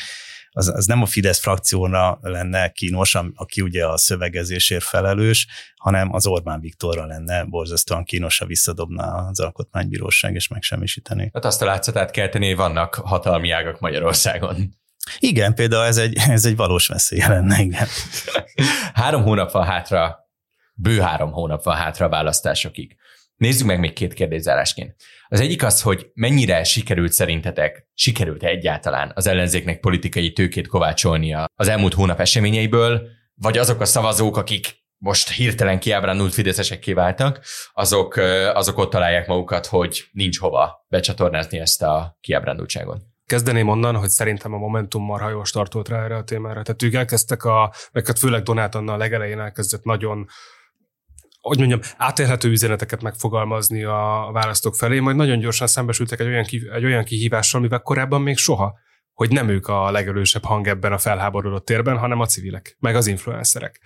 az, az nem a Fidesz frakcióra lenne kínos, aki ugye a szövegezésért felelős, hanem az Orbán Viktorra lenne borzasztóan kínos, ha visszadobná az alkotmánybíróság és megsemmisíteni. Hát azt a látszatát kell hogy vannak hatalmi ágak Magyarországon. Igen, például ez egy, ez egy valós veszély lenne, igen. három hónap van hátra, bő három hónap van hátra a választásokig. Nézzük meg még két kérdészárásként. Az egyik az, hogy mennyire sikerült szerintetek, sikerült-e egyáltalán az ellenzéknek politikai tőkét kovácsolnia az elmúlt hónap eseményeiből, vagy azok a szavazók, akik most hirtelen kiábrándult fideszesek kiváltak, azok, azok ott találják magukat, hogy nincs hova becsatornázni ezt a kiábrándultságot. Kezdeném onnan, hogy szerintem a Momentum marha jól startolt rá erre a témára. Tehát ők elkezdtek a, meg hát főleg Donát Anna a legelején elkezdett nagyon hogy mondjam, átélhető üzeneteket megfogalmazni a választók felé, majd nagyon gyorsan szembesültek egy olyan, egy olyan kihívással, mivel korábban még soha, hogy nem ők a legerősebb hang ebben a felháborodott térben, hanem a civilek, meg az influencerek.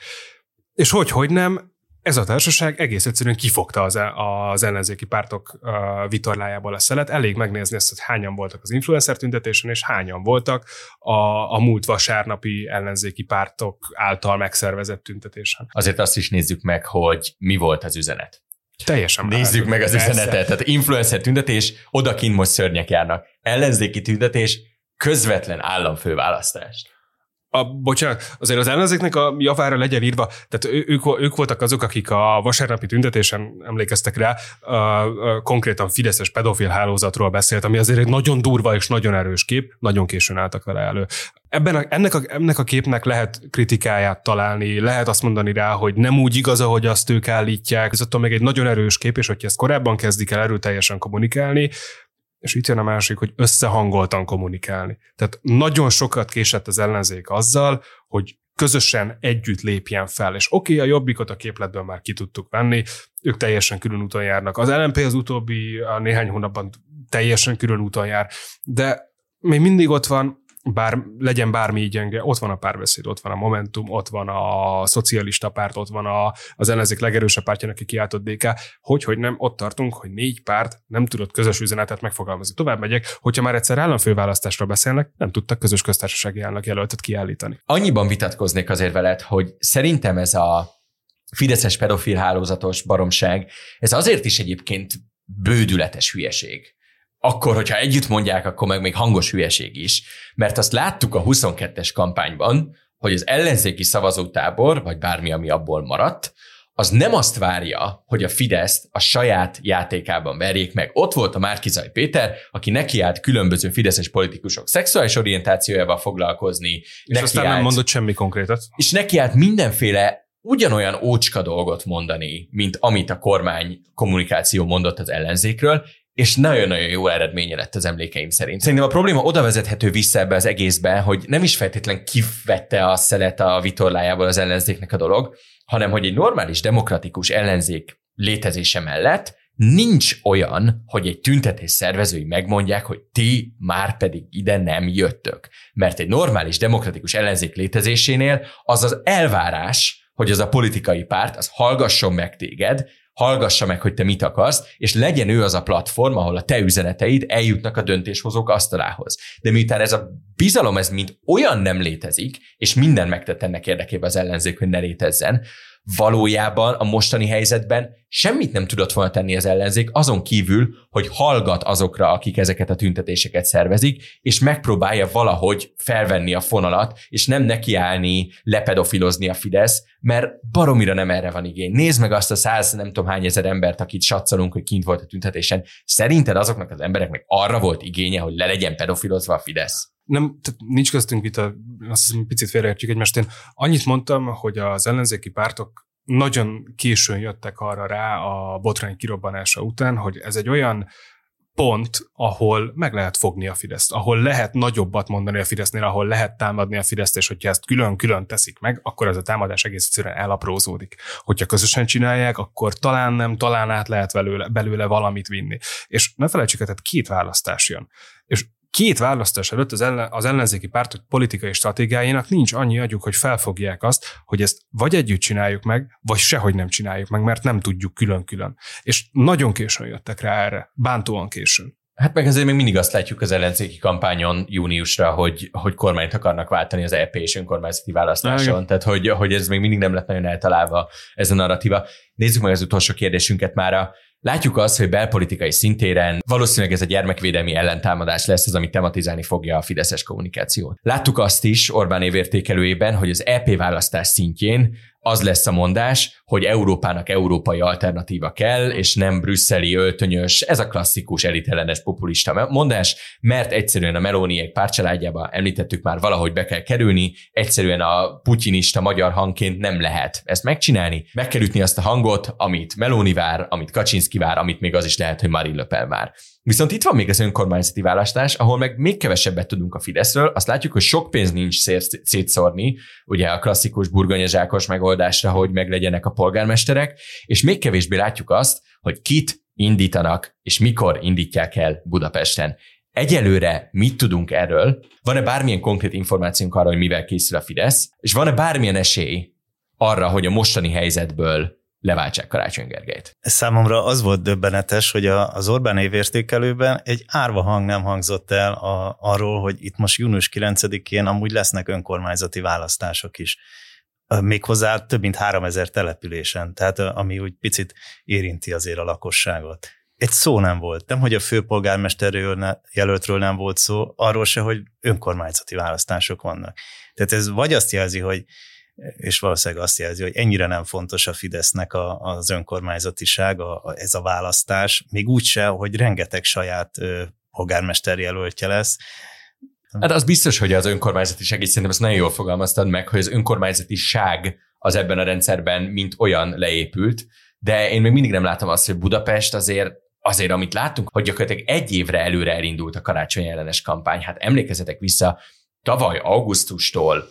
És hogy, hogy nem, ez a társaság egész egyszerűen kifogta az, az ellenzéki pártok vitorlájából a szelet. Elég megnézni ezt, hogy hányan voltak az influencer tüntetésen, és hányan voltak a, a múlt vasárnapi ellenzéki pártok által megszervezett tüntetésen. Azért azt is nézzük meg, hogy mi volt az üzenet. Teljesen. Nézzük meg az persze. üzenetet. Tehát influencer tüntetés, odakint most szörnyek járnak. Ellenzéki tüntetés, közvetlen államfőválasztás a, bocsánat, azért az ellenzéknek a javára legyen írva, tehát ő, ők, ők voltak azok, akik a vasárnapi tüntetésen emlékeztek rá, a, a, konkrétan Fideszes pedofil hálózatról beszélt, ami azért egy nagyon durva és nagyon erős kép, nagyon későn álltak vele elő. Ebben a, ennek, a, ennek a képnek lehet kritikáját találni, lehet azt mondani rá, hogy nem úgy igaz, ahogy azt ők állítják, ez attól még egy nagyon erős kép, és hogyha ezt korábban kezdik el erőteljesen kommunikálni, és itt jön a másik, hogy összehangoltan kommunikálni. Tehát nagyon sokat késett az ellenzék azzal, hogy közösen együtt lépjen fel. És oké, okay, a jobbikot a képletből már ki tudtuk venni, ők teljesen külön úton járnak. Az LNP az utóbbi a néhány hónapban teljesen külön úton jár, de még mindig ott van, bár legyen bármi így gyenge, ott van a párbeszéd, ott van a Momentum, ott van a szocialista párt, ott van a, az ellenzék legerősebb pártjának, aki kiáltott DK, hogy, hogy nem, ott tartunk, hogy négy párt nem tudott közös üzenetet megfogalmazni. Tovább megyek, hogyha már egyszer államfőválasztásról beszélnek, nem tudtak közös köztársasági állnak jelöltet kiállítani. Annyiban vitatkoznék azért veled, hogy szerintem ez a fideszes pedofil hálózatos baromság, ez azért is egyébként bődületes hülyeség akkor, hogyha együtt mondják, akkor meg még hangos hülyeség is. Mert azt láttuk a 22-es kampányban, hogy az ellenzéki szavazótábor, vagy bármi, ami abból maradt, az nem azt várja, hogy a Fideszt a saját játékában verjék meg. Ott volt a Márkizaj Péter, aki nekiállt különböző fideszes politikusok szexuális orientációjával foglalkozni. És nekiállt, aztán nem mondott semmi konkrétat. És nekiállt mindenféle ugyanolyan ócska dolgot mondani, mint amit a kormány kommunikáció mondott az ellenzékről, és nagyon-nagyon jó eredménye lett az emlékeim szerint. Szerintem a probléma oda vezethető vissza ebbe az egészbe, hogy nem is feltétlen kivette a szelet a vitorlájából az ellenzéknek a dolog, hanem hogy egy normális demokratikus ellenzék létezése mellett nincs olyan, hogy egy tüntetés szervezői megmondják, hogy ti már pedig ide nem jöttök. Mert egy normális demokratikus ellenzék létezésénél az az elvárás, hogy az a politikai párt, az hallgasson meg téged, hallgassa meg, hogy te mit akarsz, és legyen ő az a platform, ahol a te üzeneteid eljutnak a döntéshozók asztalához. De miután ez a bizalom, ez mind olyan nem létezik, és minden megtett ennek érdekében az ellenzék, hogy ne létezzen, valójában a mostani helyzetben semmit nem tudott volna tenni az ellenzék, azon kívül, hogy hallgat azokra, akik ezeket a tüntetéseket szervezik, és megpróbálja valahogy felvenni a fonalat, és nem nekiállni, lepedofilozni a Fidesz, mert baromira nem erre van igény. Nézd meg azt a száz nem tudom hány ezer embert, akit satszolunk, hogy kint volt a tüntetésen. Szerinted azoknak az embereknek arra volt igénye, hogy le legyen pedofilozva a Fidesz? Nem, tehát nincs köztünk vita, azt hiszem, picit félreértjük egymást. Én annyit mondtam, hogy az ellenzéki pártok nagyon későn jöttek arra rá a botrány kirobbanása után, hogy ez egy olyan pont, ahol meg lehet fogni a Fideszt, ahol lehet nagyobbat mondani a Fidesznél, ahol lehet támadni a Fideszt, és hogyha ezt külön-külön teszik meg, akkor ez a támadás egész egyszerűen elaprózódik. Hogyha közösen csinálják, akkor talán nem, talán át lehet belőle, belőle valamit vinni. És ne felejtsük, tehát két választás jön. És két választás előtt az, ellen, az ellenzéki pártok politikai stratégiájának nincs annyi agyuk, hogy felfogják azt, hogy ezt vagy együtt csináljuk meg, vagy sehogy nem csináljuk meg, mert nem tudjuk külön-külön. És nagyon későn jöttek rá erre, bántóan későn. Hát meg azért még mindig azt látjuk az ellenzéki kampányon júniusra, hogy, hogy kormányt akarnak váltani az EP és önkormányzati választáson. Igen. Tehát, hogy, hogy ez még mindig nem lett nagyon eltalálva ez a narratíva. Nézzük meg az utolsó kérdésünket már. Látjuk azt, hogy belpolitikai szintéren valószínűleg ez a gyermekvédelmi ellentámadás lesz az, ami tematizálni fogja a fideszes kommunikációt. Láttuk azt is Orbán évértékelőjében, hogy az EP választás szintjén az lesz a mondás, hogy Európának európai alternatíva kell, és nem brüsszeli öltönyös, ez a klasszikus elitellenes populista mondás, mert egyszerűen a Melóniek párcsaládjába említettük már valahogy be kell kerülni, egyszerűen a putyinista magyar hangként nem lehet ezt megcsinálni. Meg kell ütni azt a hangot, amit Meloni vár, amit Kaczynski vár, amit még az is lehet, hogy Marine Le Pen vár. Viszont itt van még az önkormányzati választás, ahol meg még kevesebbet tudunk a Fideszről. Azt látjuk, hogy sok pénz nincs szétszórni, ugye a klasszikus burgonyazsákos megoldásra, hogy meglegyenek a polgármesterek, és még kevésbé látjuk azt, hogy kit indítanak, és mikor indítják el Budapesten. Egyelőre mit tudunk erről? Van-e bármilyen konkrét információnk arra, hogy mivel készül a Fidesz? És van-e bármilyen esély arra, hogy a mostani helyzetből leváltsák Karácsony Gergelyt. Számomra az volt döbbenetes, hogy az Orbán évértékelőben egy árva hang nem hangzott el a, arról, hogy itt most június 9-én amúgy lesznek önkormányzati választások is. Méghozzá több mint 3000 településen, tehát ami úgy picit érinti azért a lakosságot. Egy szó nem volt. Nem, hogy a főpolgármesterről jelöltről nem volt szó, arról se, hogy önkormányzati választások vannak. Tehát ez vagy azt jelzi, hogy és valószínűleg azt jelzi, hogy ennyire nem fontos a Fidesznek a, az önkormányzatiság, a, a, ez a választás, még úgyse, hogy rengeteg saját ö, polgármester jelöltje lesz. Hát az biztos, hogy az önkormányzatiság, és szerintem ezt nagyon jól fogalmaztad meg, hogy az önkormányzatiság az ebben a rendszerben mint olyan leépült, de én még mindig nem látom azt, hogy Budapest azért azért, amit láttunk, hogy gyakorlatilag egy évre előre elindult a karácsony ellenes kampány. Hát emlékezzetek vissza, tavaly augusztustól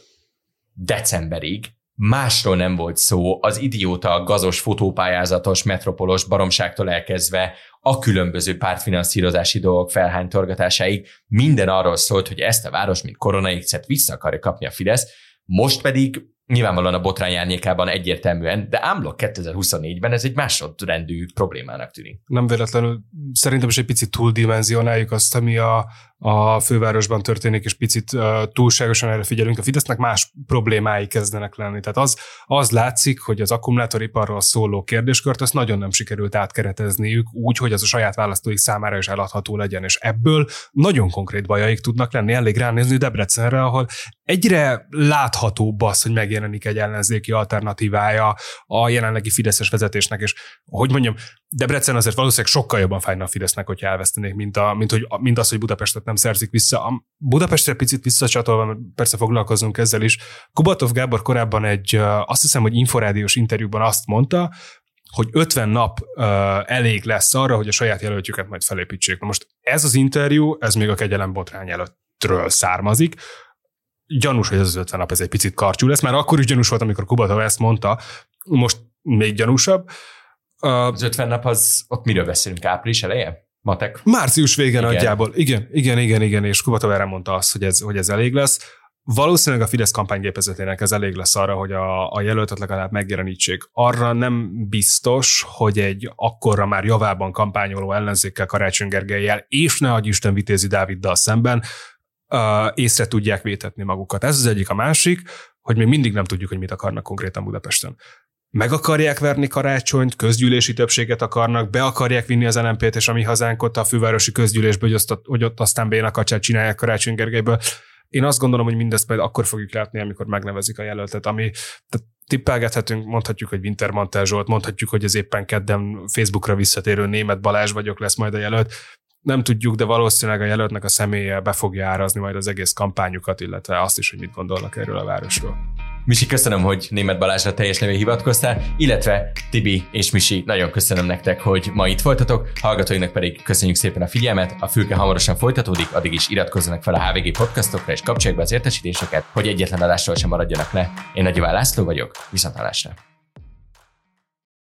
decemberig másról nem volt szó, az idióta gazos fotópályázatos metropolos baromságtól elkezdve a különböző pártfinanszírozási dolgok felhánytorgatásáig minden arról szólt, hogy ezt a város, mint koronaixet vissza akarja kapni a Fidesz, most pedig nyilvánvalóan a botrány árnyékában egyértelműen, de ámlok 2024-ben ez egy másodrendű problémának tűnik. Nem véletlenül szerintem is egy picit túldimenzionáljuk azt, ami a, a fővárosban történik, és picit túlságosan erre figyelünk. A Fidesznek más problémái kezdenek lenni. Tehát az, az látszik, hogy az akkumulátoriparról szóló kérdéskört azt nagyon nem sikerült átkeretezniük úgy, hogy az a saját választóik számára is eladható legyen, és ebből nagyon konkrét bajaik tudnak lenni. Elég ránézni Debrecenre, ahol egyre láthatóbb az, hogy megjelenik egy ellenzéki alternatívája a jelenlegi Fideszes vezetésnek, és hogy mondjam, Debrecen azért valószínűleg sokkal jobban fájna a Fidesznek, hogyha elvesztenék, mint, a, mint, hogy, mint az, hogy Budapestet nem szerzik vissza. A Budapestre picit visszacsatolva, persze foglalkozunk ezzel is. Kubatov Gábor korábban egy, azt hiszem, hogy inforádiós interjúban azt mondta, hogy 50 nap elég lesz arra, hogy a saját jelöltjüket majd felépítsék. Na most ez az interjú, ez még a kegyelem botrány előttről származik. Gyanús, hogy ez az 50 nap ez egy picit karcsú lesz. Már akkor is gyanús volt, amikor Kubatov ezt mondta, most még gyanúsabb. Az 50 nap az, ott miről beszélünk? Április eleje? Matek? Március vége igen. nagyjából. Igen, igen, igen, igen, és Kubatov erre mondta azt, hogy ez, hogy ez elég lesz. Valószínűleg a Fidesz kampánygépezetének ez elég lesz arra, hogy a, a jelöltet legalább megjelenítsék. Arra nem biztos, hogy egy akkorra már javában kampányoló ellenzékkel Karácsony Gergelyel, és ne adj Isten Vitézi Dáviddal szemben uh, észre tudják vétetni magukat. Ez az egyik. A másik, hogy még mindig nem tudjuk, hogy mit akarnak konkrétan Budapesten meg akarják verni karácsonyt, közgyűlési többséget akarnak, be akarják vinni az LMP-t és a hazánkot a fővárosi közgyűlésbe, hogy, azt, hogy ott aztán bénakacsát csinálják Karácsony Gergelyből. Én azt gondolom, hogy mindezt majd akkor fogjuk látni, amikor megnevezik a jelöltet, ami tehát tippelgethetünk, mondhatjuk, hogy Wintermantel Zsolt, mondhatjuk, hogy ez éppen kedden Facebookra visszatérő német Balázs vagyok lesz majd a jelölt. Nem tudjuk, de valószínűleg a jelöltnek a személye be fogja árazni majd az egész kampányukat, illetve azt is, hogy mit gondolnak erről a városról. Misi, köszönöm, hogy német Balázsra teljes nevű hivatkoztál, illetve Tibi és Misi, nagyon köszönöm nektek, hogy ma itt voltatok, hallgatóinknak pedig köszönjük szépen a figyelmet, a fülke hamarosan folytatódik, addig is iratkozzanak fel a HVG podcastokra és kapcsolják be az értesítéseket, hogy egyetlen adásról sem maradjanak le. Én Nagy László vagyok, viszontlátásra!